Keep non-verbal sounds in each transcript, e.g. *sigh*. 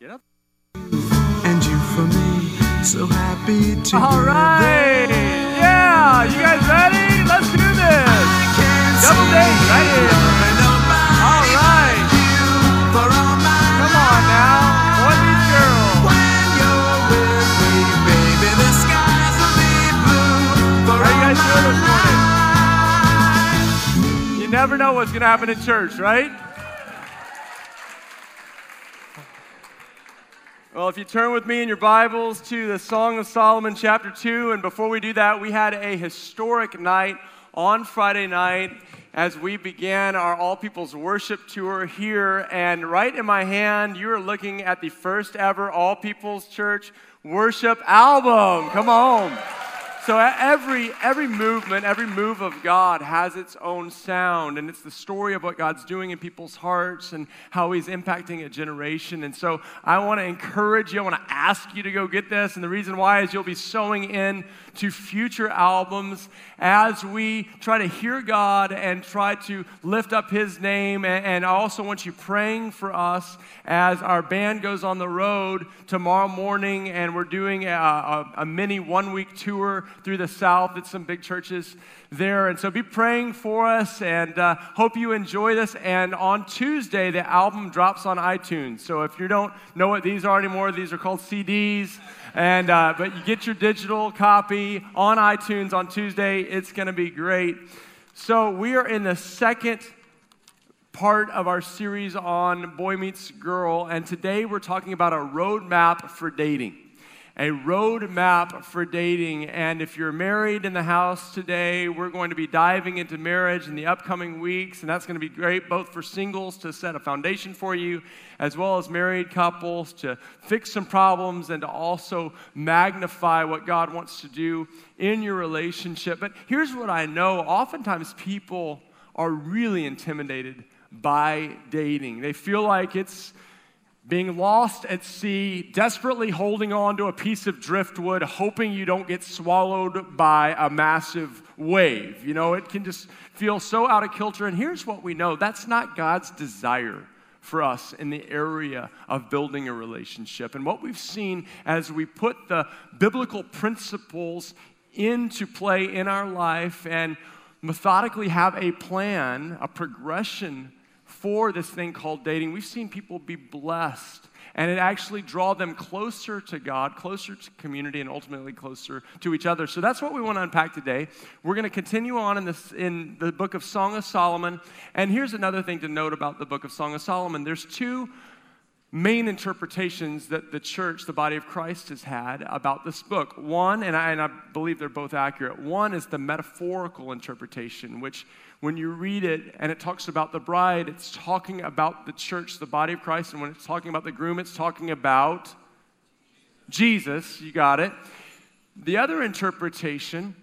Get up. and you for me. So happy to All there. Yeah. You guys ready? Let's do this. Double see dates, right here. All right. you for all my Come on now. Boy meets girl. You're with me, baby, the skies will be blue for How you guys doing this morning? You never know what's going to happen in church, right? Well, if you turn with me in your Bibles to the Song of Solomon, chapter 2, and before we do that, we had a historic night on Friday night as we began our All People's Worship Tour here. And right in my hand, you are looking at the first ever All People's Church worship album. Come on. So every every movement, every move of God has its own sound, and it's the story of what God's doing in people's hearts and how He's impacting a generation. And so I want to encourage you. I want to ask you to go get this. And the reason why is you'll be sowing in to future albums as we try to hear God and try to lift up His name. And, and I also want you praying for us as our band goes on the road tomorrow morning, and we're doing a, a, a mini one week tour through the South at some big churches there. And so be praying for us and uh, hope you enjoy this. And on Tuesday, the album drops on iTunes. So if you don't know what these are anymore, these are called CDs. And, uh, but you get your digital copy on iTunes on Tuesday. It's going to be great. So we are in the second part of our series on Boy Meets Girl, and today we're talking about a roadmap for dating. A roadmap for dating. And if you're married in the house today, we're going to be diving into marriage in the upcoming weeks, and that's going to be great both for singles to set a foundation for you, as well as married couples to fix some problems and to also magnify what God wants to do in your relationship. But here's what I know oftentimes people are really intimidated by dating. They feel like it's being lost at sea, desperately holding on to a piece of driftwood, hoping you don't get swallowed by a massive wave. You know, it can just feel so out of kilter. And here's what we know that's not God's desire for us in the area of building a relationship. And what we've seen as we put the biblical principles into play in our life and methodically have a plan, a progression for this thing called dating, we've seen people be blessed and it actually draw them closer to God, closer to community, and ultimately closer to each other. So that's what we want to unpack today. We're going to continue on in this in the book of Song of Solomon. And here's another thing to note about the book of Song of Solomon. There's two main interpretations that the church, the body of Christ, has had about this book. One, and I, and I believe they're both accurate, one is the metaphorical interpretation, which when you read it and it talks about the bride, it's talking about the church, the body of Christ. And when it's talking about the groom, it's talking about Jesus. You got it. The other interpretation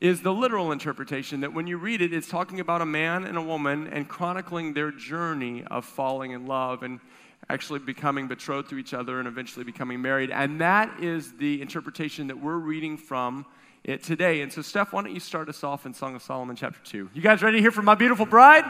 is the literal interpretation that when you read it, it's talking about a man and a woman and chronicling their journey of falling in love and actually becoming betrothed to each other and eventually becoming married. And that is the interpretation that we're reading from it today. And so, Steph, why don't you start us off in Song of Solomon, chapter 2? You guys ready to hear from my beautiful bride?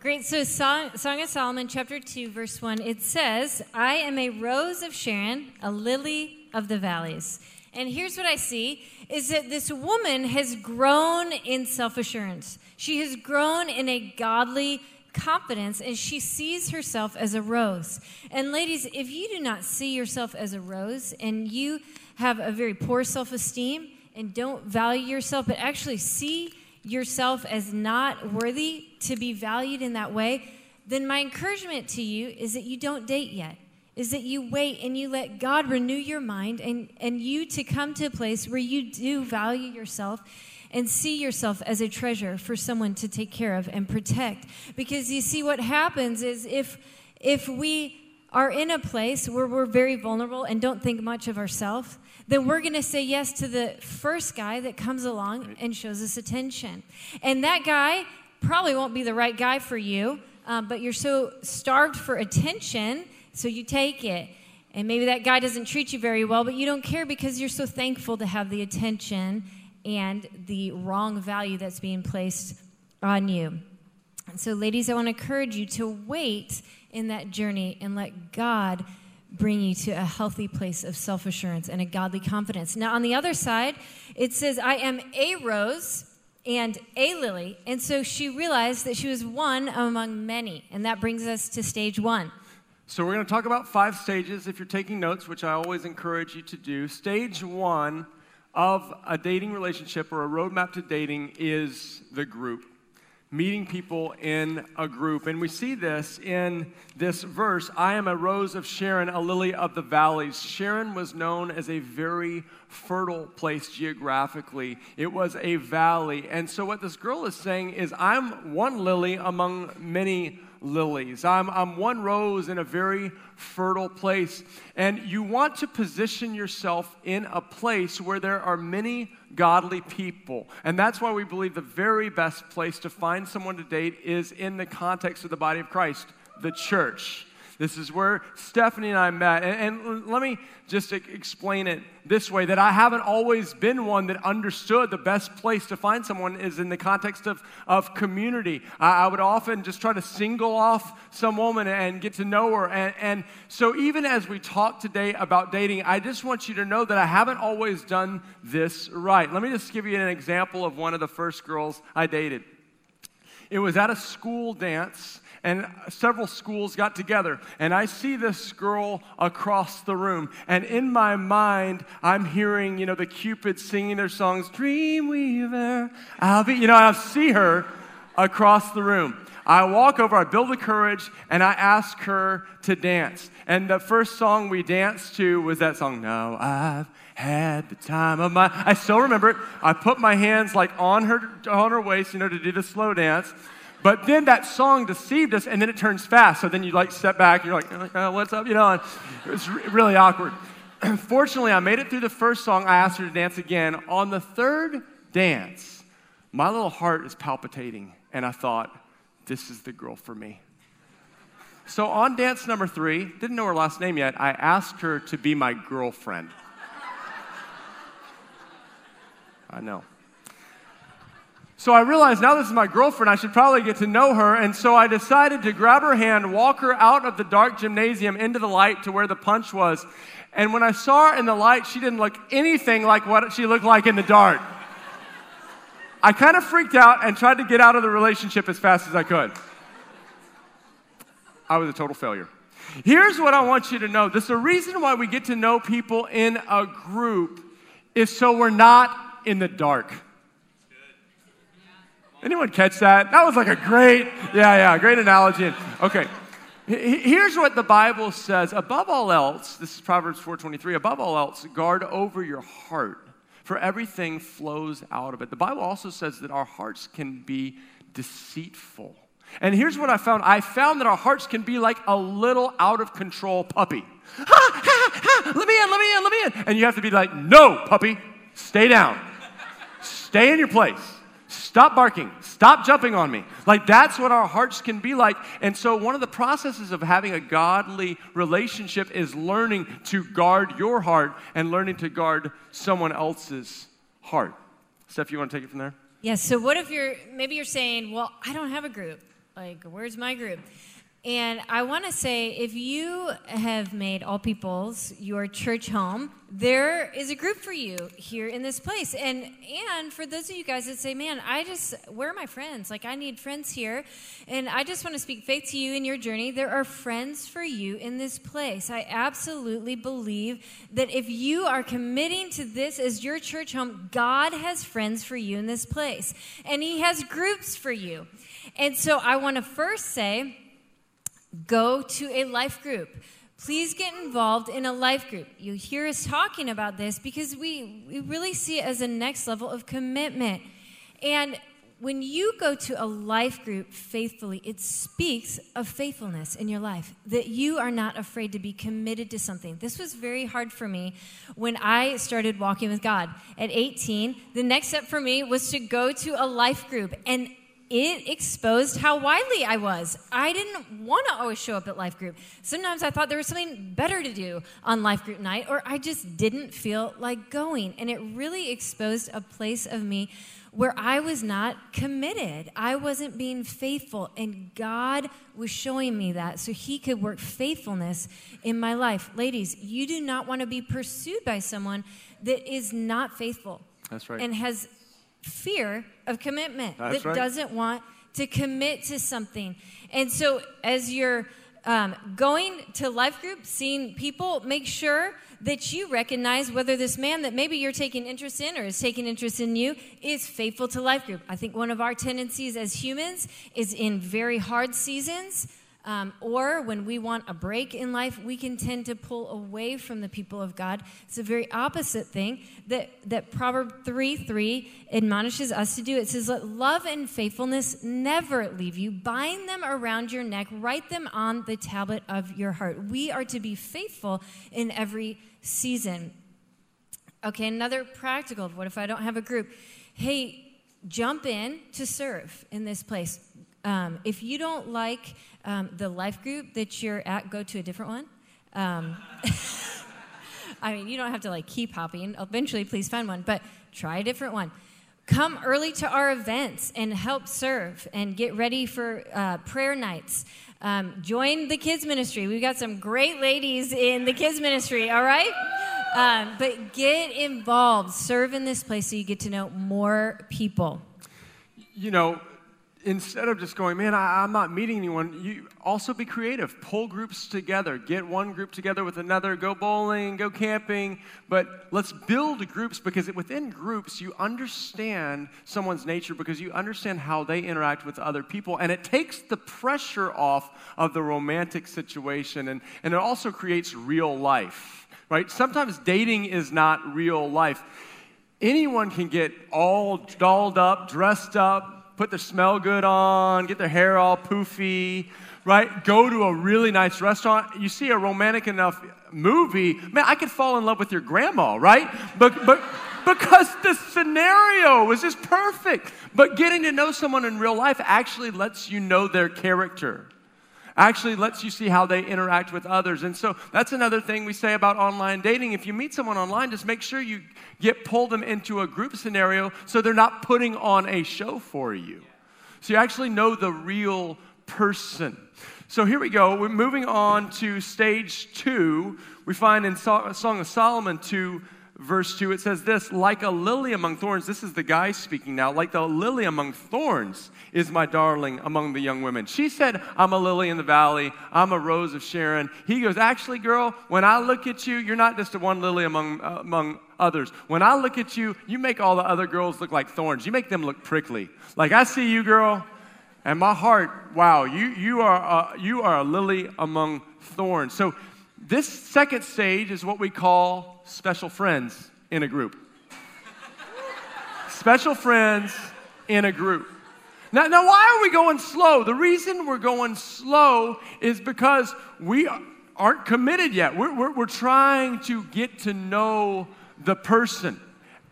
Great. So, Song, Song of Solomon, chapter 2, verse 1, it says, I am a rose of Sharon, a lily of the valleys. And here's what I see is that this woman has grown in self assurance. She has grown in a godly confidence and she sees herself as a rose. And ladies, if you do not see yourself as a rose and you have a very poor self esteem and don't value yourself, but actually see yourself as not worthy to be valued in that way, then my encouragement to you is that you don't date yet. Is that you wait and you let God renew your mind and, and you to come to a place where you do value yourself and see yourself as a treasure for someone to take care of and protect. Because you see, what happens is if if we are in a place where we're very vulnerable and don't think much of ourselves, then we're going to say yes to the first guy that comes along and shows us attention. And that guy probably won't be the right guy for you, um, but you're so starved for attention, so you take it. And maybe that guy doesn't treat you very well, but you don't care because you're so thankful to have the attention and the wrong value that's being placed on you. And so, ladies, I want to encourage you to wait in that journey and let God bring you to a healthy place of self assurance and a godly confidence. Now, on the other side, it says, I am a rose and a lily. And so she realized that she was one among many. And that brings us to stage one. So, we're going to talk about five stages if you're taking notes, which I always encourage you to do. Stage one of a dating relationship or a roadmap to dating is the group. Meeting people in a group. And we see this in this verse I am a rose of Sharon, a lily of the valleys. Sharon was known as a very fertile place geographically, it was a valley. And so, what this girl is saying is, I'm one lily among many lilies. I'm, I'm one rose in a very fertile place. And you want to position yourself in a place where there are many godly people. And that's why we believe the very best place to find someone to date is in the context of the body of Christ, the church. This is where Stephanie and I met. And, and let me just explain it this way that I haven't always been one that understood the best place to find someone is in the context of, of community. I, I would often just try to single off some woman and get to know her. And, and so, even as we talk today about dating, I just want you to know that I haven't always done this right. Let me just give you an example of one of the first girls I dated. It was at a school dance, and several schools got together. And I see this girl across the room. And in my mind, I'm hearing, you know, the Cupids singing their songs, Dreamweaver, I'll be, you know, I see her across the room. I walk over, I build the courage, and I ask her to dance. And the first song we danced to was that song, No, I've had the time of my. I still remember it. I put my hands like on her, on her waist, you know, to do the slow dance. But then that song deceived us, and then it turns fast. So then you like step back, and you're like, oh, what's up, you know? It was re- really awkward. *clears throat* Fortunately, I made it through the first song. I asked her to dance again. On the third dance, my little heart is palpitating, and I thought, this is the girl for me. So on dance number three, didn't know her last name yet, I asked her to be my girlfriend. *laughs* I know. So I realized now this is my girlfriend, I should probably get to know her. And so I decided to grab her hand, walk her out of the dark gymnasium into the light to where the punch was. And when I saw her in the light, she didn't look anything like what she looked like in the dark. I kind of freaked out and tried to get out of the relationship as fast as I could. I was a total failure. Here's what I want you to know. There's a reason why we get to know people in a group is so we're not in the dark. Anyone catch that? That was like a great, yeah, yeah, great analogy. Okay. Here's what the Bible says. Above all else, this is Proverbs 4:23, above all else, guard over your heart, for everything flows out of it. The Bible also says that our hearts can be deceitful. And here's what I found. I found that our hearts can be like a little out of control puppy. Ha, ha, ha, let me in, let me in, let me in. And you have to be like, no, puppy, stay down. Stay in your place. Stop barking. Stop jumping on me. Like that's what our hearts can be like. And so, one of the processes of having a godly relationship is learning to guard your heart and learning to guard someone else's heart. Steph, you want to take it from there? Yes. so what if you're maybe you're saying, "Well, I don't have a group. Like, where's my group?" And I want to say, if you have made All Peoples your church home, there is a group for you here in this place. And and for those of you guys that say, "Man, I just where are my friends? Like, I need friends here," and I just want to speak faith to you in your journey. There are friends for you in this place. I absolutely believe that if you are committing to this as your church home, God has friends for you in this place, and He has groups for you. And so I want to first say go to a life group. Please get involved in a life group. You hear us talking about this because we, we really see it as a next level of commitment. And when you go to a life group faithfully, it speaks of faithfulness in your life, that you are not afraid to be committed to something. This was very hard for me when I started walking with God. At 18, the next step for me was to go to a life group. And it exposed how widely I was. I didn't want to always show up at life group. Sometimes I thought there was something better to do on life group night, or I just didn't feel like going. And it really exposed a place of me where I was not committed. I wasn't being faithful. And God was showing me that so He could work faithfulness in my life. Ladies, you do not want to be pursued by someone that is not faithful That's right. and has fear of commitment, That's that right. doesn't want to commit to something. And so, as you're um, going to life group, seeing people, make sure that you recognize whether this man that maybe you're taking interest in or is taking interest in you is faithful to life group. I think one of our tendencies as humans is in very hard seasons. Um, or when we want a break in life, we can tend to pull away from the people of God. It's a very opposite thing that, that Proverb 3 3 admonishes us to do. It says, Let love and faithfulness never leave you. Bind them around your neck, write them on the tablet of your heart. We are to be faithful in every season. Okay, another practical. What if I don't have a group? Hey, jump in to serve in this place. Um, if you don't like um, the life group that you're at, go to a different one. Um, *laughs* I mean, you don't have to like keep hopping. Eventually, please find one, but try a different one. Come early to our events and help serve and get ready for uh, prayer nights. Um, join the kids ministry. We've got some great ladies in the kids ministry, all right? Um, but get involved, serve in this place so you get to know more people. you know, instead of just going, man, I, I'm not meeting anyone, you also be creative. Pull groups together. Get one group together with another. Go bowling, go camping. But let's build groups because within groups, you understand someone's nature because you understand how they interact with other people. And it takes the pressure off of the romantic situation. And, and it also creates real life, right? Sometimes dating is not real life anyone can get all dolled up, dressed up, put the smell good on, get their hair all poofy, right? Go to a really nice restaurant. You see a romantic enough movie, man, I could fall in love with your grandma, right? But, but, because the scenario was just perfect. But getting to know someone in real life actually lets you know their character actually lets you see how they interact with others. And so that's another thing we say about online dating. If you meet someone online, just make sure you get pull them into a group scenario so they're not putting on a show for you. So you actually know the real person. So here we go. We're moving on to stage two. We find in So- Song of Solomon 2, verse 2, it says this Like a lily among thorns, this is the guy speaking now, like the lily among thorns is my darling among the young women. She said, I'm a lily in the valley, I'm a rose of Sharon. He goes, Actually, girl, when I look at you, you're not just a one lily among, uh, among others. When I look at you, you make all the other girls look like thorns. You make them look prickly. Like, I see you, girl, and my heart, wow, you, you, are, a, you are a lily among thorns. So, this second stage is what we call special friends in a group. special friends in a group. Now, now, why are we going slow? The reason we're going slow is because we aren't committed yet. We're, we're, we're trying to get to know the person.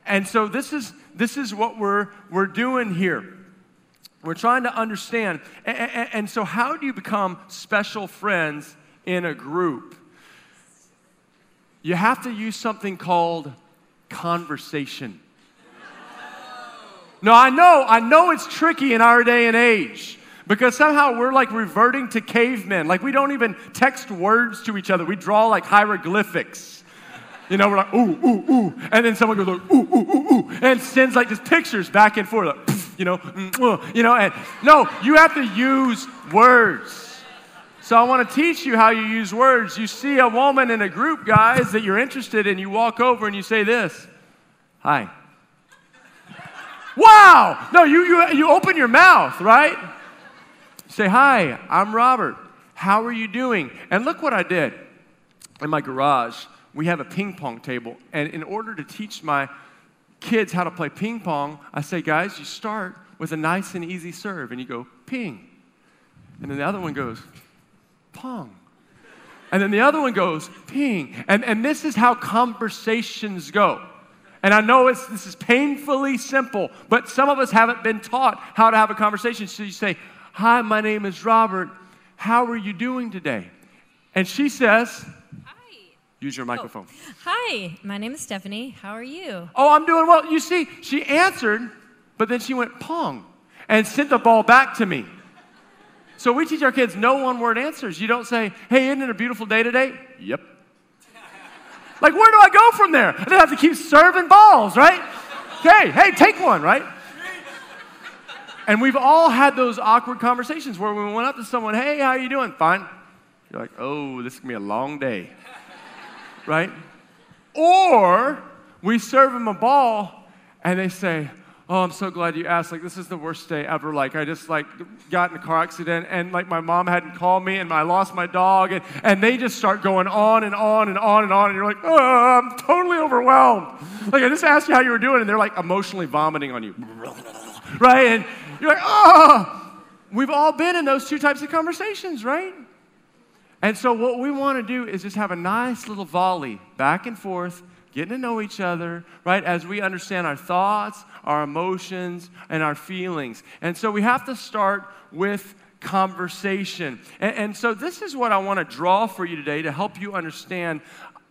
And so, this is, this is what we're, we're doing here. We're trying to understand. And, and, and so, how do you become special friends in a group? You have to use something called conversation. No, I know, I know it's tricky in our day and age because somehow we're like reverting to cavemen. Like we don't even text words to each other, we draw like hieroglyphics. You know, we're like, ooh, ooh, ooh. And then someone goes, like, ooh, ooh, ooh, ooh. And sends like just pictures back and forth, like, *laughs* you know, *laughs* you know, and no, you have to use words. So I want to teach you how you use words. You see a woman in a group, guys, that you're interested in, you walk over and you say this Hi. Wow! No, you, you, you open your mouth, right? Say, Hi, I'm Robert. How are you doing? And look what I did. In my garage, we have a ping pong table. And in order to teach my kids how to play ping pong, I say, Guys, you start with a nice and easy serve, and you go ping. And then the other one goes pong. And then the other one goes ping. And, and this is how conversations go. And I know it's, this is painfully simple, but some of us haven't been taught how to have a conversation. So you say, Hi, my name is Robert. How are you doing today? And she says, Hi. Use your oh, microphone. Hi, my name is Stephanie. How are you? Oh, I'm doing well. You see, she answered, but then she went pong and sent the ball back to me. So we teach our kids no one word answers. You don't say, hey, isn't it a beautiful day today? Yep. Like, where do I go from there? I don't have to keep serving balls, right? hey, hey, take one, right? And we've all had those awkward conversations where we went up to someone, hey, how you doing? Fine. You're like, oh, this is gonna be a long day, right? Or we serve them a ball and they say, oh, I'm so glad you asked. Like, this is the worst day ever. Like, I just like got in a car accident and like my mom hadn't called me and I lost my dog. And, and they just start going on and on and on and on. And you're like, oh, I'm totally overwhelmed. Like, I just asked you how you were doing and they're like emotionally vomiting on you, *laughs* right? And you're like, oh, we've all been in those two types of conversations, right? And so, what we want to do is just have a nice little volley back and forth, getting to know each other, right? As we understand our thoughts, our emotions, and our feelings. And so, we have to start with conversation. And, and so, this is what I want to draw for you today to help you understand.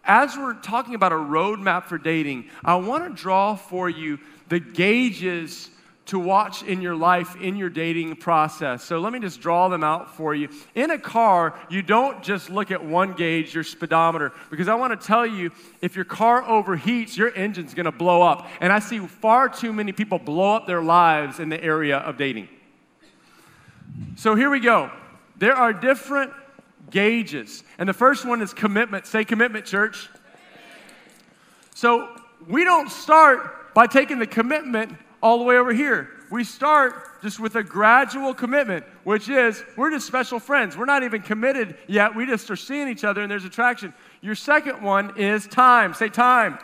As we're talking about a roadmap for dating, I want to draw for you the gauges to watch in your life, in your dating process. So let me just draw them out for you. In a car, you don't just look at one gauge, your speedometer, because I want to tell you if your car overheats, your engine's going to blow up. And I see far too many people blow up their lives in the area of dating. So here we go. There are different gauges. And the first one is commitment. Say commitment, church. So we don't start by taking the commitment all the way over here. We start just with a gradual commitment, which is we're just special friends. We're not even committed yet. We just are seeing each other and there's attraction. Your second one is time. Say time.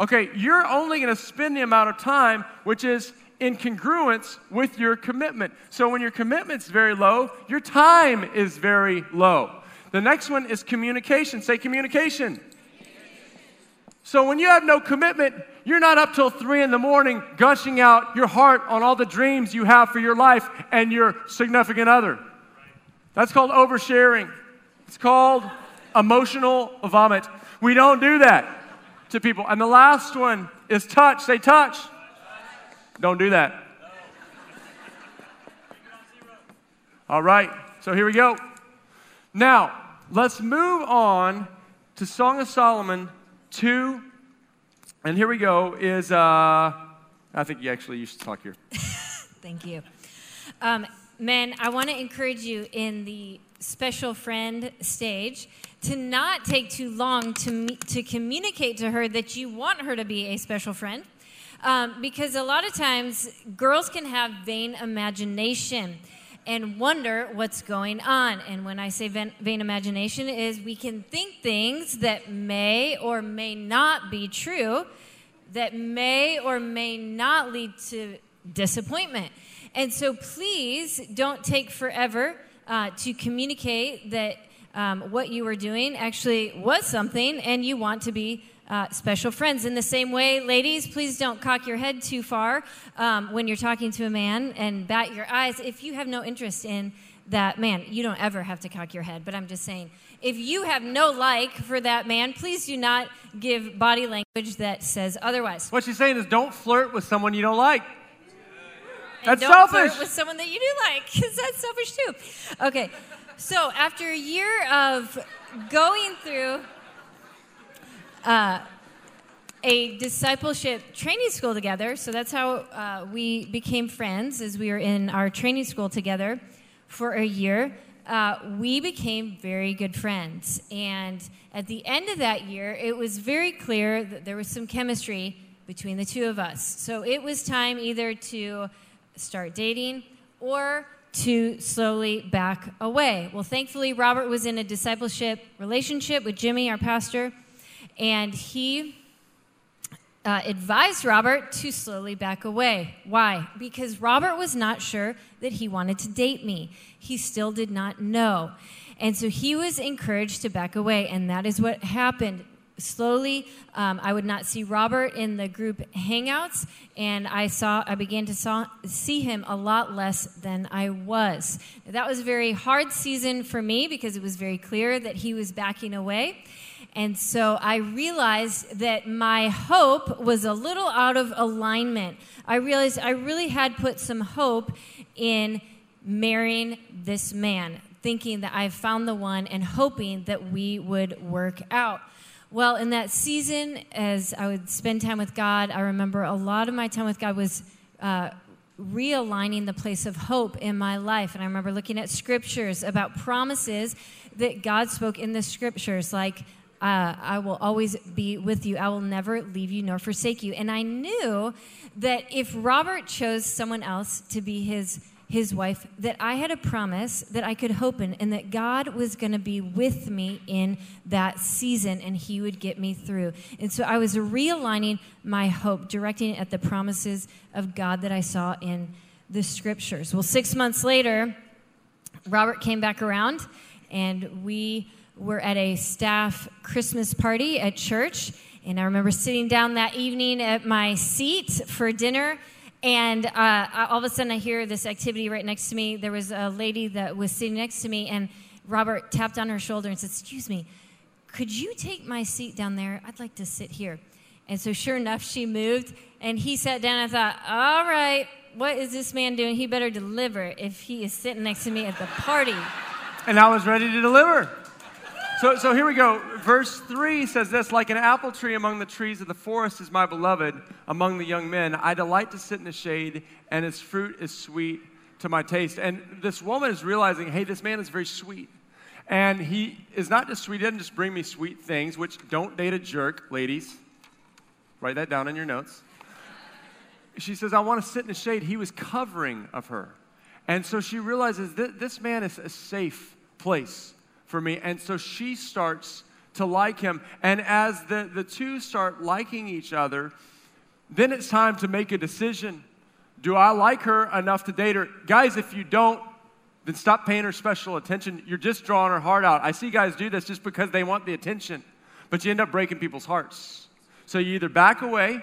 Okay, you're only going to spend the amount of time which is in congruence with your commitment. So when your commitment's very low, your time is very low. The next one is communication. Say communication. So when you have no commitment, you're not up till three in the morning gushing out your heart on all the dreams you have for your life and your significant other. That's called oversharing. It's called emotional vomit. We don't do that to people. And the last one is touch. Say touch. Don't do that. All right, so here we go. Now, let's move on to Song of Solomon 2 and here we go is, uh, I think you actually, you should talk here. *laughs* Thank you. Um, men, I want to encourage you in the special friend stage to not take too long to, me- to communicate to her that you want her to be a special friend. Um, because a lot of times girls can have vain imagination and wonder what's going on. And when I say vain, vain, imagination, is we can think things that may or may not be true, that may or may not lead to disappointment. And so, please don't take forever uh, to communicate that um, what you were doing actually was something, and you want to be uh, special friends. In the same way, ladies, please don't cock your head too far um, when you're talking to a man and bat your eyes if you have no interest in that man. You don't ever have to cock your head, but I'm just saying, if you have no like for that man, please do not give body language that says otherwise. What she's saying is don't flirt with someone you don't like. And That's don't selfish. flirt with someone that you do like, because *laughs* that's selfish too. Okay, so after a year of going through uh, a discipleship training school together, so that's how uh, we became friends, as we were in our training school together for a year. Uh, we became very good friends. And at the end of that year, it was very clear that there was some chemistry between the two of us. So it was time either to start dating or to slowly back away. Well, thankfully, Robert was in a discipleship relationship with Jimmy, our pastor, and he uh, advised Robert to slowly back away. Why? Because Robert was not sure that he wanted to date me. He still did not know. And so he was encouraged to back away, and that is what happened. slowly um, i would not see robert in the group hangouts and i saw i began to saw, see him a lot less than i was that was a very hard season for me because it was very clear that he was backing away and so I realized that my hope was a little out of alignment. I realized I really had put some hope in marrying this man, thinking that I found the one and hoping that we would work out. Well, in that season, as I would spend time with God, I remember a lot of my time with God was uh, realigning the place of hope in my life. And I remember looking at scriptures about promises that God spoke in the scriptures, like, uh, I will always be with you. I will never leave you nor forsake you. And I knew that if Robert chose someone else to be his his wife, that I had a promise that I could hope in, and that God was going to be with me in that season, and He would get me through. And so I was realigning my hope, directing it at the promises of God that I saw in the scriptures. Well, six months later, Robert came back around, and we were at a staff Christmas party at church. And I remember sitting down that evening at my seat for dinner. And uh, all of a sudden, I hear this activity right next to me. There was a lady that was sitting next to me, and Robert tapped on her shoulder and said, Excuse me, could you take my seat down there? I'd like to sit here. And so, sure enough, she moved, and he sat down. I thought, All right, what is this man doing? He better deliver if he is sitting next to me at the party. And I was ready to deliver. So, so here we go. Verse 3 says this Like an apple tree among the trees of the forest is my beloved among the young men. I delight to sit in the shade, and his fruit is sweet to my taste. And this woman is realizing, hey, this man is very sweet. And he is not just sweet, he doesn't just bring me sweet things, which don't date a jerk, ladies. Write that down in your notes. She says, I want to sit in the shade. He was covering of her. And so she realizes that this man is a safe place for me. And so she starts to like him. And as the, the two start liking each other, then it's time to make a decision. Do I like her enough to date her? Guys, if you don't, then stop paying her special attention. You're just drawing her heart out. I see guys do this just because they want the attention, but you end up breaking people's hearts. So you either back away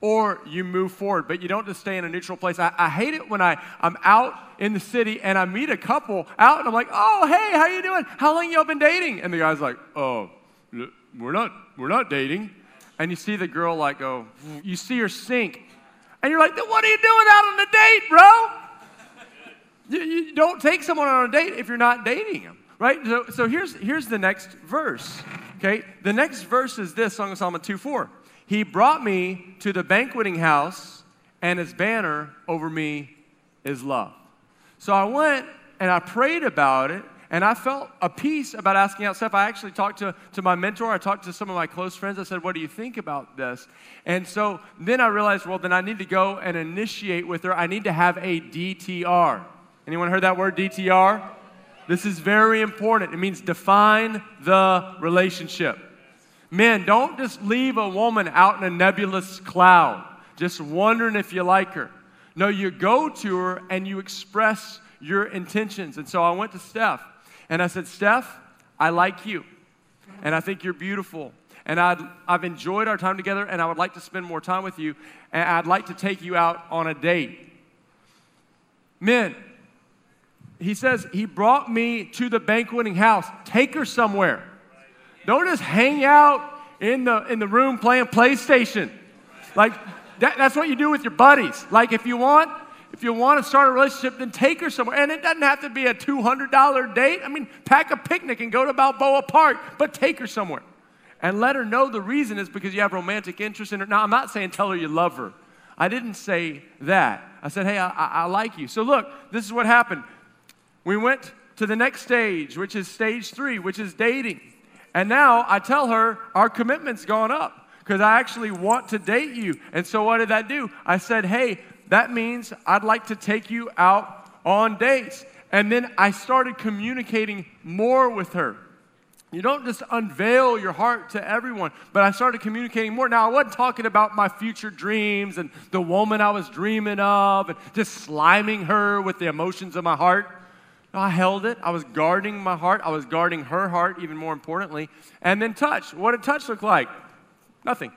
or you move forward, but you don't just stay in a neutral place. I, I, hate it when I, I'm out in the city and I meet a couple out and I'm like, oh, hey, how you doing? How long y'all been dating? And the guy's like, oh, we're not, we're not dating. And you see the girl like go, you see her sink. And you're like, what are you doing out on a date, bro? you, you don't take someone on a date if you're not dating them, right? So, so here's, here's the next verse, okay? The next verse is this, Song of Solomon 2 4. He brought me to the banqueting house, and his banner over me is love. So I went and I prayed about it, and I felt a peace about asking out Steph. I actually talked to, to my mentor, I talked to some of my close friends. I said, What do you think about this? And so then I realized, well, then I need to go and initiate with her. I need to have a DTR. Anyone heard that word, DTR? This is very important. It means define the relationship. Men, don't just leave a woman out in a nebulous cloud, just wondering if you like her. No, you go to her and you express your intentions. And so I went to Steph and I said, Steph, I like you. And I think you're beautiful. And i have enjoyed our time together and I would like to spend more time with you. And I'd like to take you out on a date. Men, he says, he brought me to the banqueting house. Take her somewhere. Don't just hang out in the, in the room playing PlayStation. Like, that, that's what you do with your buddies. Like, if you want, if you want to start a relationship, then take her somewhere. And it doesn't have to be a $200 date. I mean, pack a picnic and go to Balboa Park, but take her somewhere. And let her know the reason is because you have romantic interest in her. Now, I'm not saying tell her you love her. I didn't say that. I said, hey, I, I, I like you. So, look, this is what happened. We went to the next stage, which is stage three, which is dating. And now I tell her our commitment's gone up because I actually want to date you. And so what did that do? I said, hey, that means I'd like to take you out on dates. And then I started communicating more with her. You don't just unveil your heart to everyone, but I started communicating more. Now, I wasn't talking about my future dreams and the woman I was dreaming of and just sliming her with the emotions of my heart. I held it. I was guarding my heart. I was guarding her heart, even more importantly. And then touch. What did touch look like? Nothing.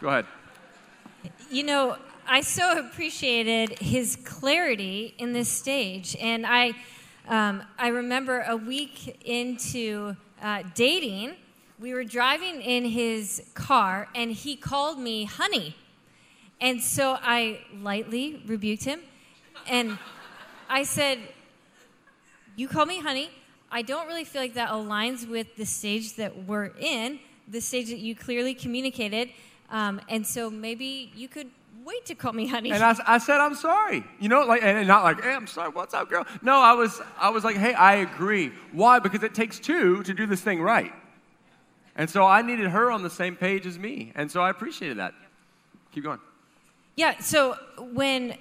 Go ahead. You know, I so appreciated his clarity in this stage, and I, um, I remember a week into uh, dating, we were driving in his car, and he called me honey, and so I lightly rebuked him, and I said, "You call me honey. I don't really feel like that aligns with the stage that we're in, the stage that you clearly communicated." Um, and so maybe you could wait to call me honey. And I, I said, I'm sorry. You know, like, and not like, hey, I'm sorry, what's up, girl? No, I was, I was like, hey, I agree. Why? Because it takes two to do this thing right. And so I needed her on the same page as me. And so I appreciated that. Keep going. Yeah, so when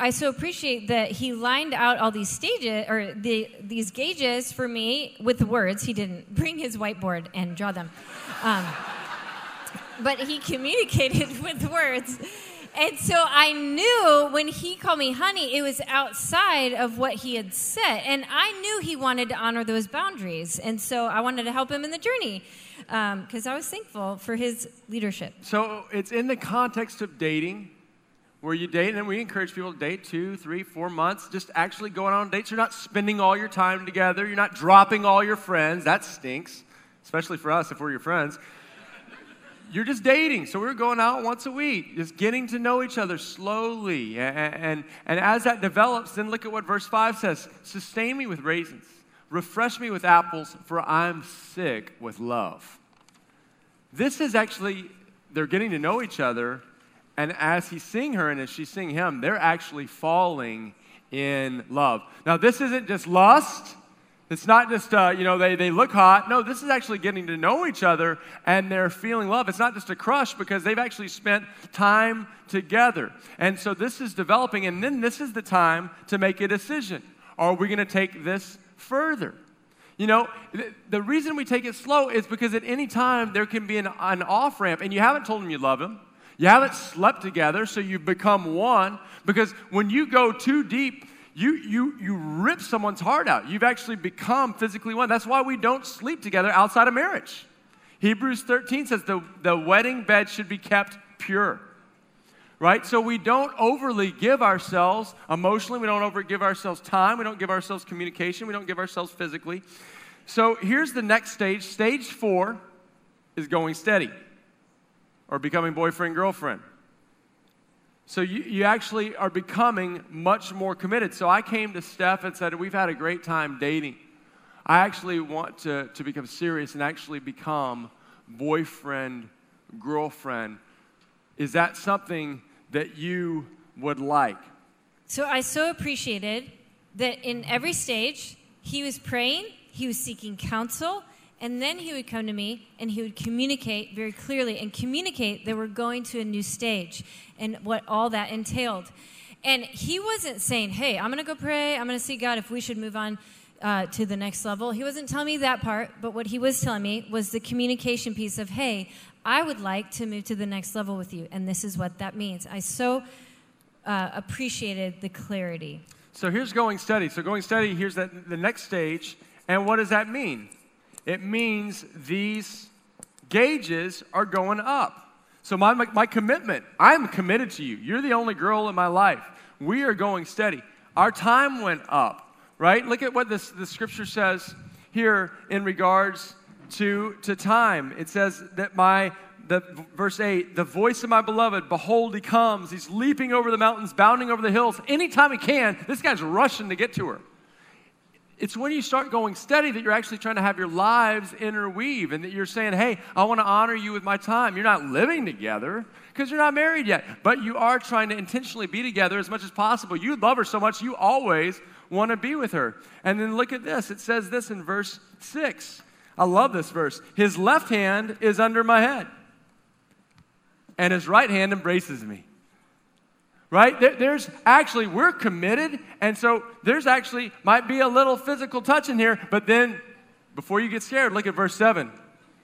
I so appreciate that he lined out all these stages or the, these gauges for me with words. He didn't *laughs* bring his whiteboard and draw them. Um, but he communicated *laughs* with words. And so I knew when he called me honey, it was outside of what he had said. And I knew he wanted to honor those boundaries. And so I wanted to help him in the journey because um, I was thankful for his leadership. So it's in the context of dating where you date, and we encourage people to date two, three, four months, just actually going on dates. You're not spending all your time together, you're not dropping all your friends. That stinks, especially for us if we're your friends you're just dating. So we are going out once a week, just getting to know each other slowly. And, and, and as that develops, then look at what verse 5 says Sustain me with raisins, refresh me with apples, for I'm sick with love. This is actually, they're getting to know each other. And as he's seeing her and as she's seeing him, they're actually falling in love. Now, this isn't just lust. It's not just, uh, you know, they, they look hot. No, this is actually getting to know each other and they're feeling love. It's not just a crush because they've actually spent time together. And so this is developing, and then this is the time to make a decision. Are we going to take this further? You know, the reason we take it slow is because at any time there can be an, an off ramp, and you haven't told him you love him. You haven't slept together, so you've become one. Because when you go too deep, you, you, you rip someone's heart out. You've actually become physically one. That's why we don't sleep together outside of marriage. Hebrews 13 says the, the wedding bed should be kept pure. Right? So we don't overly give ourselves emotionally, we don't over give ourselves time, we don't give ourselves communication, we don't give ourselves physically. So here's the next stage. Stage four is going steady or becoming boyfriend, girlfriend. So you, you actually are becoming much more committed. So I came to Steph and said, We've had a great time dating. I actually want to, to become serious and actually become boyfriend, girlfriend. Is that something that you would like? So I so appreciated that in every stage, he was praying, he was seeking counsel, and then he would come to me and he would communicate very clearly and communicate that we're going to a new stage and what all that entailed. And he wasn't saying, hey, I'm going to go pray, I'm going to see God if we should move on uh, to the next level. He wasn't telling me that part, but what he was telling me was the communication piece of, hey, I would like to move to the next level with you, and this is what that means. I so uh, appreciated the clarity. So here's going steady. So going steady, here's that, the next stage. And what does that mean? It means these gauges are going up. So, my, my, my, commitment, I'm committed to you. You're the only girl in my life. We are going steady. Our time went up, right? Look at what this, the scripture says here in regards to, to time. It says that my, the, verse 8, the voice of my beloved, behold, he comes. He's leaping over the mountains, bounding over the hills. Anytime he can, this guy's rushing to get to her it's when you start going steady that you're actually trying to have your lives interweave and that you're saying, hey, I want to honor you with my time. You're not living together because you're not married yet, but you are trying to intentionally be together as much as possible. You love her so much, you always want to be with her. And then look at this it says this in verse 6. I love this verse. His left hand is under my head, and his right hand embraces me right? There's actually, we're committed, and so there's actually, might be a little physical touch in here, but then before you get scared, look at verse 7. It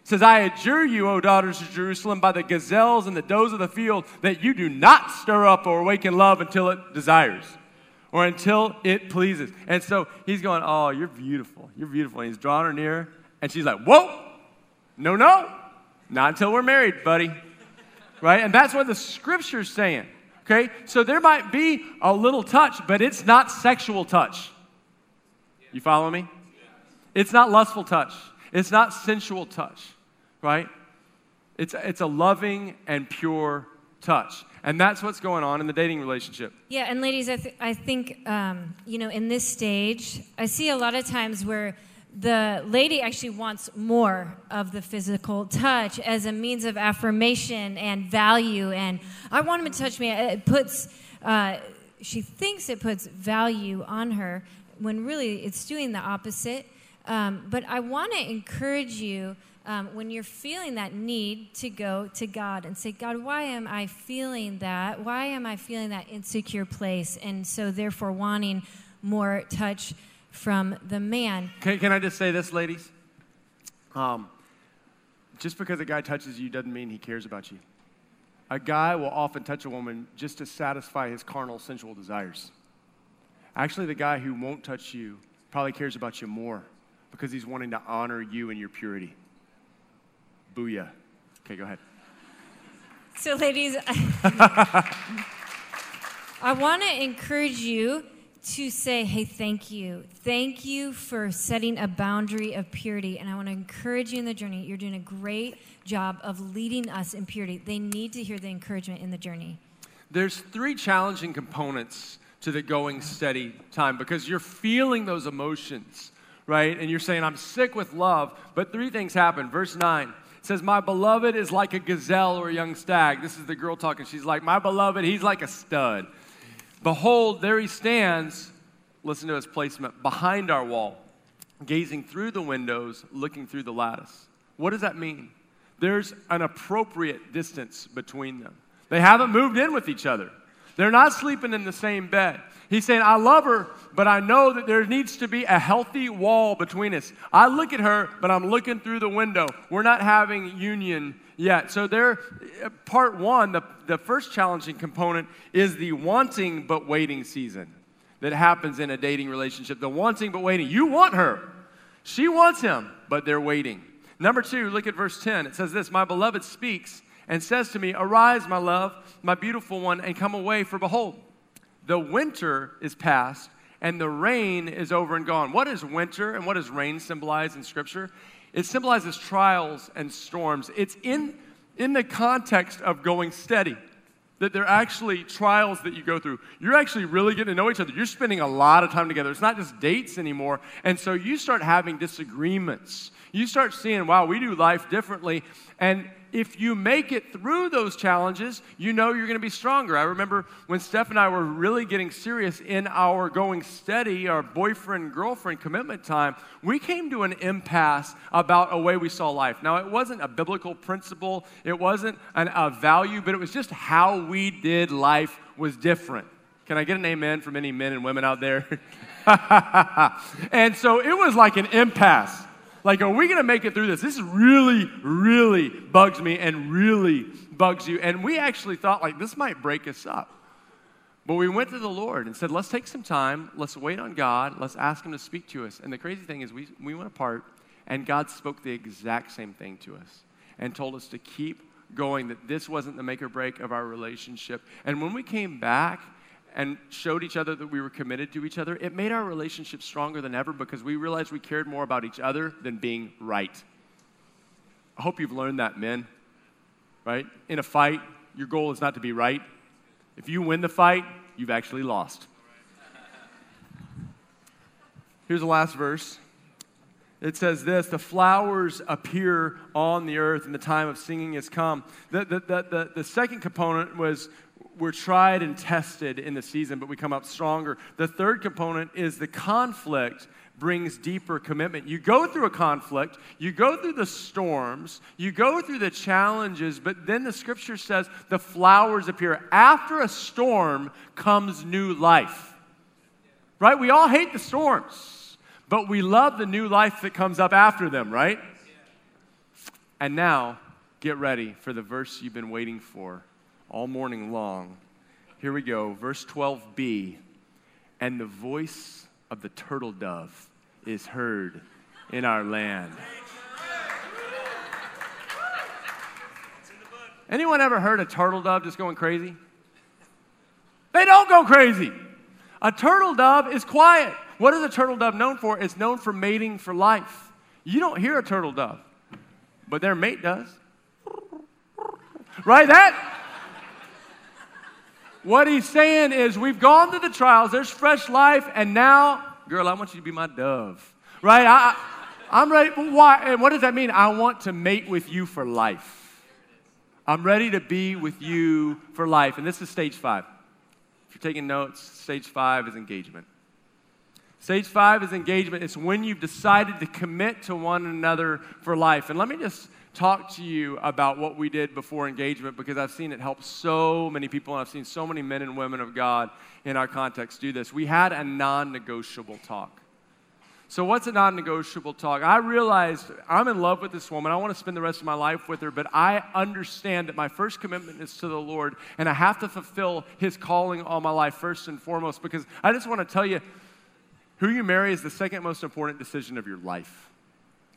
says, I adjure you, O daughters of Jerusalem, by the gazelles and the does of the field, that you do not stir up or awaken love until it desires. or until it pleases. And so he's going, Oh, you're beautiful. You're beautiful. And he's drawing her near. And she's like, Whoa, no, no, not until we're married, buddy. Right? And that's what the scripture's saying. Okay? So there might be a little touch, but it's not sexual touch. You follow me? It's not lustful touch. It's not sensual touch, right? It's, it's a loving and pure touch. And that's what's going on in the dating relationship. Yeah, and ladies, I, th- I think, um, you know, in this stage, I see a lot of times where the lady actually wants more of the physical touch as a means of affirmation and value. And I want him to touch me. It puts, uh, she thinks it puts value on her when really it's doing the opposite. Um, but I want to encourage you um, when you're feeling that need to go to God and say, God, why am I feeling that? Why am I feeling that insecure place? And so, therefore, wanting more touch from the man. Can, can I just say this, ladies? Um, just because a guy touches you doesn't mean he cares about you. A guy will often touch a woman just to satisfy his carnal, sensual desires. Actually, the guy who won't touch you probably cares about you more because he's wanting to honor you and your purity. Booyah. Okay, go ahead. So, ladies, *laughs* I, I want to encourage you to say, hey, thank you. Thank you for setting a boundary of purity. And I want to encourage you in the journey. You're doing a great job of leading us in purity. They need to hear the encouragement in the journey. There's three challenging components to the going steady time because you're feeling those emotions, right? And you're saying, I'm sick with love. But three things happen. Verse 9 says, My beloved is like a gazelle or a young stag. This is the girl talking. She's like, My beloved, he's like a stud. Behold, there he stands, listen to his placement, behind our wall, gazing through the windows, looking through the lattice. What does that mean? There's an appropriate distance between them. They haven't moved in with each other. They're not sleeping in the same bed. He's saying, I love her, but I know that there needs to be a healthy wall between us. I look at her, but I'm looking through the window. We're not having union yet. So, there, uh, part one, the, the first challenging component is the wanting but waiting season that happens in a dating relationship. The wanting but waiting. You want her, she wants him, but they're waiting. Number two, look at verse 10. It says this My beloved speaks and says to me, Arise, my love, my beautiful one, and come away, for behold, the winter is past and the rain is over and gone. What does winter and what does rain symbolize in Scripture? It symbolizes trials and storms. It's in, in the context of going steady. That they're actually trials that you go through. You're actually really getting to know each other. You're spending a lot of time together. It's not just dates anymore. And so you start having disagreements. You start seeing, wow, we do life differently. And if you make it through those challenges, you know you're going to be stronger. I remember when Steph and I were really getting serious in our going steady, our boyfriend girlfriend commitment time, we came to an impasse about a way we saw life. Now, it wasn't a biblical principle, it wasn't an, a value, but it was just how we did life was different. Can I get an amen from any men and women out there? *laughs* and so it was like an impasse. Like, are we going to make it through this? This really, really bugs me and really bugs you. And we actually thought, like, this might break us up. But we went to the Lord and said, let's take some time. Let's wait on God. Let's ask Him to speak to us. And the crazy thing is, we, we went apart, and God spoke the exact same thing to us and told us to keep going, that this wasn't the make or break of our relationship. And when we came back, and showed each other that we were committed to each other, it made our relationship stronger than ever because we realized we cared more about each other than being right. I hope you've learned that, men. Right? In a fight, your goal is not to be right. If you win the fight, you've actually lost. Here's the last verse. It says this the flowers appear on the earth, and the time of singing has come. The, the, the, the, the second component was we're tried and tested in the season, but we come up stronger. The third component is the conflict brings deeper commitment. You go through a conflict, you go through the storms, you go through the challenges, but then the scripture says the flowers appear. After a storm comes new life. Right? We all hate the storms, but we love the new life that comes up after them, right? And now, get ready for the verse you've been waiting for all morning long. Here we go, verse 12b. and the voice of the turtle dove is heard in our land. Anyone ever heard a turtle dove just going crazy? They don't go crazy. A turtle dove is quiet. What is a turtle dove known for? It's known for mating for life. You don't hear a turtle dove, but their mate does. Right? That. What he's saying is, we've gone through the trials, there's fresh life, and now, girl, I want you to be my dove. Right? I, I'm ready. Why? And what does that mean? I want to mate with you for life. I'm ready to be with you for life. And this is stage five. If you're taking notes, stage five is engagement. Stage five is engagement. It's when you've decided to commit to one another for life. And let me just talk to you about what we did before engagement because I've seen it help so many people and I've seen so many men and women of God in our context do this. We had a non negotiable talk. So, what's a non negotiable talk? I realized I'm in love with this woman. I want to spend the rest of my life with her, but I understand that my first commitment is to the Lord, and I have to fulfill His calling on my life first and foremost because I just want to tell you who you marry is the second most important decision of your life,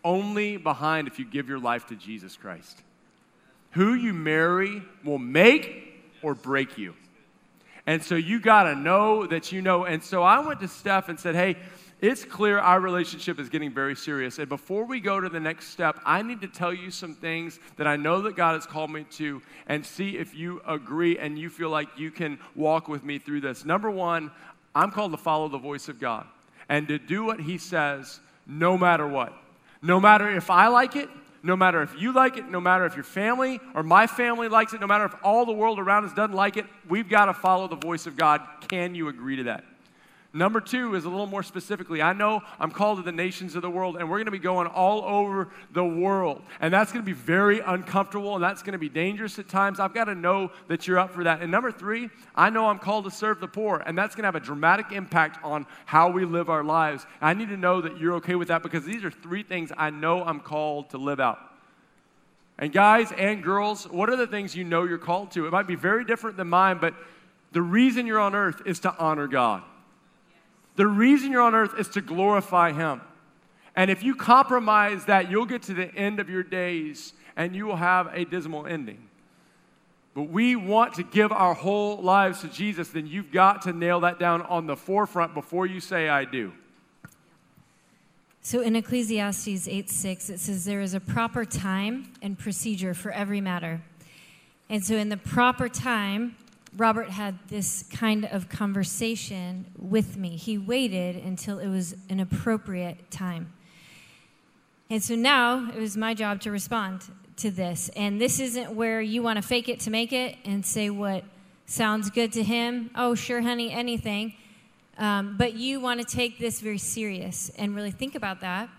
only behind if you give your life to Jesus Christ. Who you marry will make or break you. And so you got to know that you know. And so I went to Steph and said, hey, it's clear our relationship is getting very serious. And before we go to the next step, I need to tell you some things that I know that God has called me to and see if you agree and you feel like you can walk with me through this. Number one, I'm called to follow the voice of God and to do what He says no matter what. No matter if I like it, no matter if you like it, no matter if your family or my family likes it, no matter if all the world around us doesn't like it, we've got to follow the voice of God. Can you agree to that? Number two is a little more specifically. I know I'm called to the nations of the world, and we're going to be going all over the world. And that's going to be very uncomfortable, and that's going to be dangerous at times. I've got to know that you're up for that. And number three, I know I'm called to serve the poor, and that's going to have a dramatic impact on how we live our lives. I need to know that you're okay with that because these are three things I know I'm called to live out. And guys and girls, what are the things you know you're called to? It might be very different than mine, but the reason you're on earth is to honor God. The reason you're on earth is to glorify Him. And if you compromise that, you'll get to the end of your days and you will have a dismal ending. But we want to give our whole lives to Jesus, then you've got to nail that down on the forefront before you say, I do. So in Ecclesiastes 8 6, it says, There is a proper time and procedure for every matter. And so, in the proper time, Robert had this kind of conversation with me. He waited until it was an appropriate time. And so now it was my job to respond to this. And this isn't where you want to fake it to make it and say what sounds good to him. Oh, sure, honey, anything. Um, but you want to take this very serious and really think about that.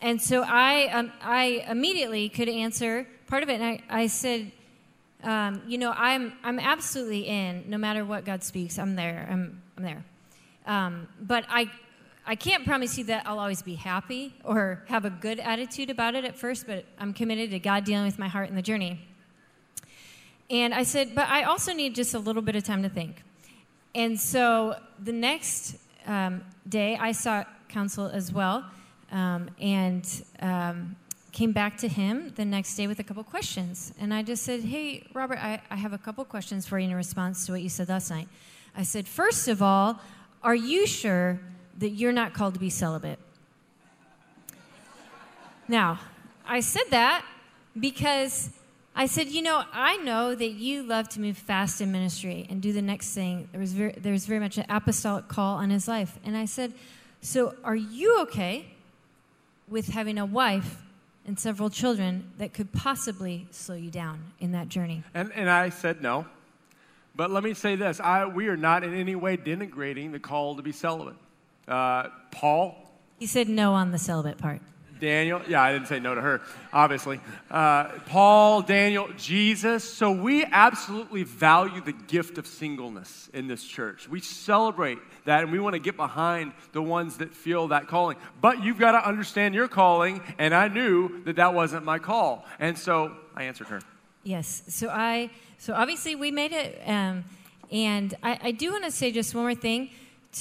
And so I, um, I immediately could answer part of it. And I, I said, um, you know, I'm, I'm absolutely in. No matter what God speaks, I'm there. I'm, I'm there. Um, but I, I can't promise you that I'll always be happy or have a good attitude about it at first, but I'm committed to God dealing with my heart in the journey. And I said, but I also need just a little bit of time to think. And so the next um, day, I sought counsel as well. Um, and um, came back to him the next day with a couple questions. And I just said, Hey, Robert, I, I have a couple questions for you in response to what you said last night. I said, First of all, are you sure that you're not called to be celibate? Now, I said that because I said, you know, I know that you love to move fast in ministry and do the next thing. There was very, there was very much an apostolic call on his life. And I said, so are you okay with having a wife and several children that could possibly slow you down in that journey? And, and I said no. But let me say this I, we are not in any way denigrating the call to be celibate. Uh, Paul, He said no on the celibate part. Daniel, yeah, I didn't say no to her, obviously. Uh, Paul, Daniel, Jesus. So we absolutely value the gift of singleness in this church. We celebrate that and we want to get behind the ones that feel that calling. But you've got to understand your calling, and I knew that that wasn't my call. And so I answered her. Yes. So I. So obviously we made it, um, and I, I do want to say just one more thing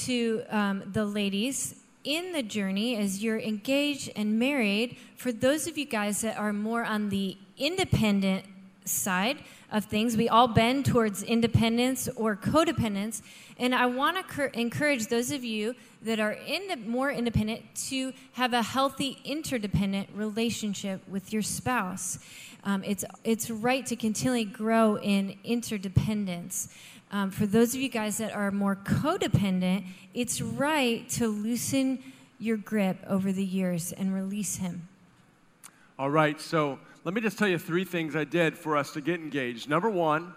to um, the ladies in the journey as you're engaged and married. For those of you guys that are more on the independent side of things, we all bend towards independence or codependence. And I want to cur- encourage those of you that are in the, more independent to have a healthy interdependent relationship with your spouse. Um, it's, it's right to continually grow in interdependence. Um, for those of you guys that are more codependent, it's right to loosen your grip over the years and release him. All right, so let me just tell you three things I did for us to get engaged. Number one,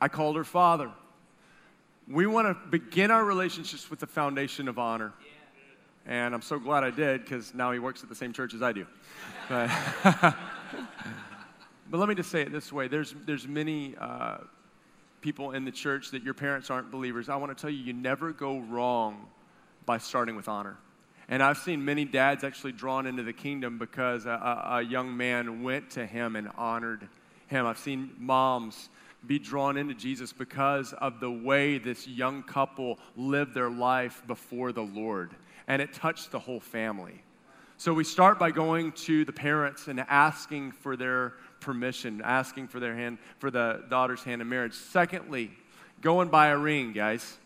I called her father. We want to begin our relationships with the foundation of honor. And I'm so glad I did because now he works at the same church as I do. *laughs* But, *laughs* but let me just say it this way there's, there's many uh, people in the church that your parents aren't believers. I want to tell you, you never go wrong by starting with honor. And I've seen many dads actually drawn into the kingdom because a, a, young man went to him and honored him. I've seen moms be drawn into Jesus because of the way this young couple lived their life before the Lord. And it touched the whole family. So we start by going to the parents and asking for their permission, asking for their hand, for the daughter's hand in marriage. Secondly, go and buy a ring, guys.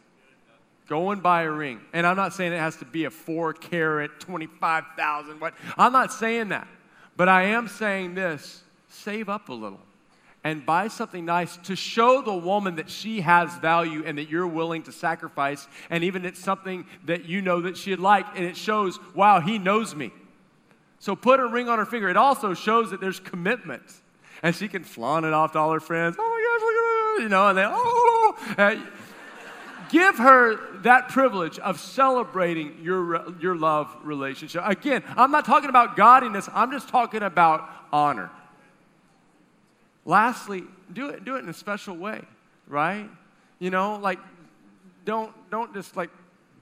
Go and buy a ring. And I'm not saying it has to be a four carat, 25,000, what. I'm not saying that. But I am saying this save up a little and buy something nice to show the woman that she has value and that you're willing to sacrifice. And even it's something that you know that she'd like, and it shows, wow, he knows me. So put a ring on her finger. It also shows that there's commitment. And she can flaunt it off to all her friends. Oh my gosh, look at that. You know, and they, oh. Uh, give her that privilege of celebrating your, your love relationship. Again, I'm not talking about godliness, I'm just talking about honor. Lastly, do it, do it in a special way, right? You know, like don't don't just like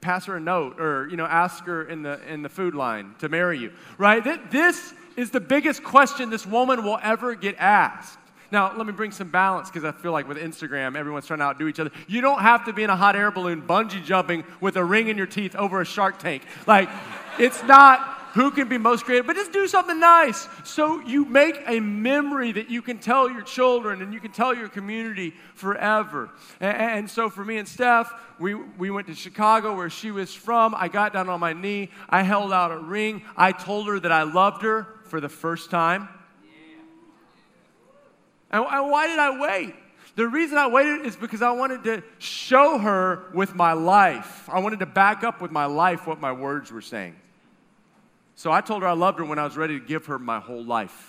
pass her a note or you know ask her in the in the food line to marry you, right? This is the biggest question this woman will ever get asked. Now, let me bring some balance because I feel like with Instagram, everyone's trying to outdo each other. You don't have to be in a hot air balloon bungee jumping with a ring in your teeth over a shark tank. Like, it's not who can be most creative, but just do something nice. So you make a memory that you can tell your children and you can tell your community forever. And, and, so for me and Steph, we, we went to Chicago where she was from. I got down on my knee. I held out a ring. I told her that I loved her for the first time. And, why did I wait? The reason I waited is because I wanted to show her with my life. I wanted to back up with my life what my words were saying. So I told her I loved her when I was ready to give her my whole life.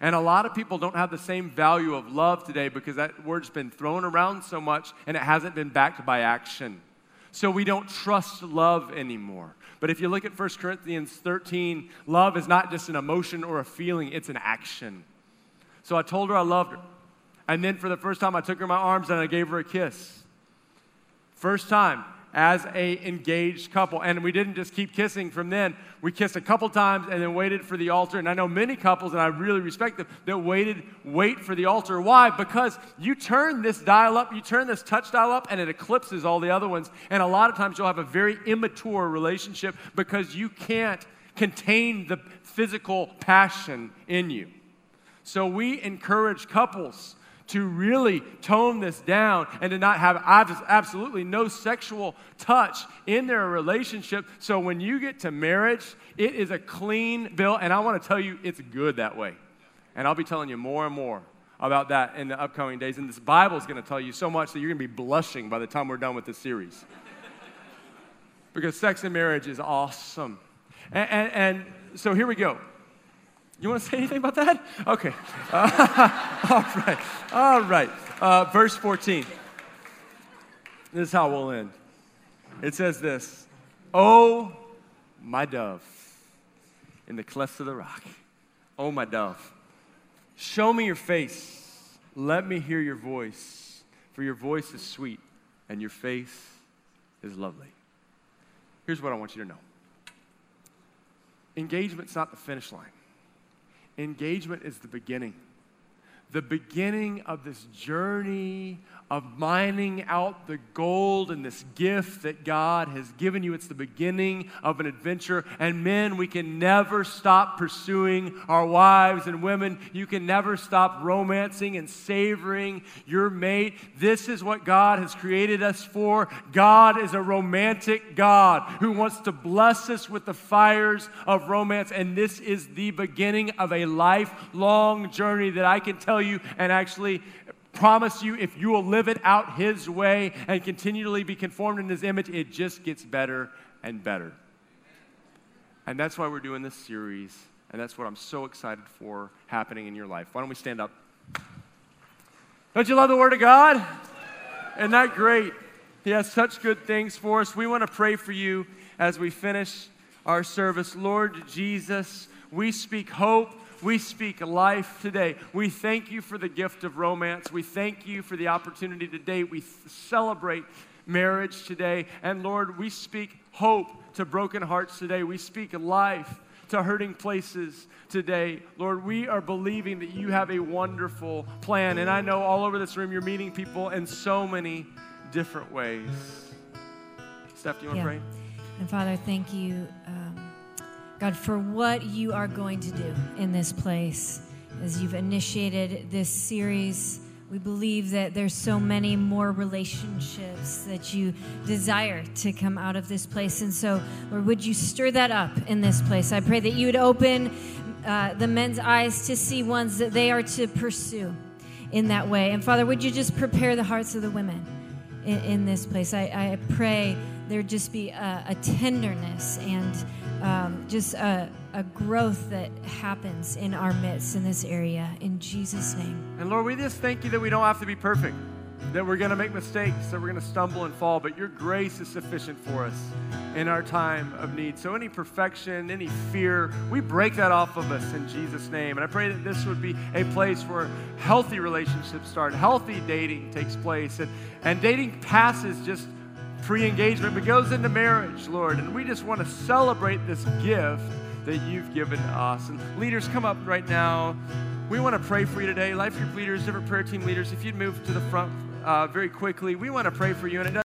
And a lot of people don't have the same value of love today because that word's been thrown around so much and it hasn't been backed by action. So we don't trust love anymore. But if you look at 1 Corinthians 13, love is not just an emotion or a feeling, it's an action. So I told her I loved her. And then for the first time, I took her in my arms and I gave her a kiss. First time as a engaged couple. And we didn't just keep kissing from then. We kissed a couple times and then waited for the altar. And I know many couples, and I really respect them, that waited, wait for the altar. Why? Because you turn this dial up, you turn this touch dial up, and it eclipses all the other ones. And a lot of times you'll have a very immature relationship because you can't contain the physical passion in you. So we encourage couples to really tone this down and to not have absolutely no sexual touch in their relationship. So when you get to marriage, it is a clean bill, and I want to tell you it's good that way. And I'll be telling you more and more about that in the upcoming days. And this Bible is going to tell you so much that you're going to be blushing by the time we're done with this series. *laughs* because sex and marriage is awesome. and, and, and so here we go. You want to say anything about that? Okay. Uh, *laughs* all right. All right. Uh, verse 14. This is how we'll end. It says this Oh, my dove, in the cleft of the rock. Oh, my dove, show me your face. Let me hear your voice, for your voice is sweet and your face is lovely. Here's what I want you to know engagement's not the finish line. Engagement is the beginning. the beginning of this journey of mining out the gold and this gift that God has given you. It's the beginning of an adventure. And men, we can never stop pursuing our wives and women. You can never stop romancing and savoring your mate. This is what God has created us for. God is a romantic God who wants to bless us with the fires of romance. And this is the beginning of a lifelong journey that I can tell you and actually promise you if you will live it out His way and continually be conformed in His image, it just gets better and better. And that's why we're doing this series, and that's what I'm so excited for happening in your life. Why don't we stand up? Don't you love the Word of God? Isn't that great? He has such good things for us. We want to pray for you as we finish our service. Lord Jesus, we speak hope we speak life today. We thank you for the gift of romance. We thank you for the opportunity today. We celebrate marriage today. And Lord, we speak hope to broken hearts today. We speak life to hurting places today. Lord, we are believing that you have a wonderful plan. And I know all over this room you're meeting people in so many different ways. Steph, do you want to yeah. pray? And Father, thank you. Um, God, for what you are going to do in this place as you've initiated this series. We believe that there's so many more relationships that you desire to come out of this place. And so, Lord, would you stir that up in this place? I pray that you would open uh, the men's eyes to see ones that they are to pursue in that way. And Father, would you just prepare the hearts of the women in, in this place? I, I pray there'd just be a, a tenderness and um, just a, a growth that happens in our midst in this area. In Jesus' name. And Lord, we just thank you that we don't have to be perfect, that we're going to make mistakes, that we're going to stumble and fall, but your grace is sufficient for us in our time of need. So, any perfection, any fear, we break that off of us in Jesus' name. And I pray that this would be a place where healthy relationships start, healthy dating takes place, and, and dating passes just pre engagement, but goes into marriage, Lord. And we just want to celebrate this gift that you've given us. And leaders, come up right now. We want to pray for you today. Life group leaders, different prayer team leaders, if you'd move to the front uh, very quickly, we want to pray for you. And it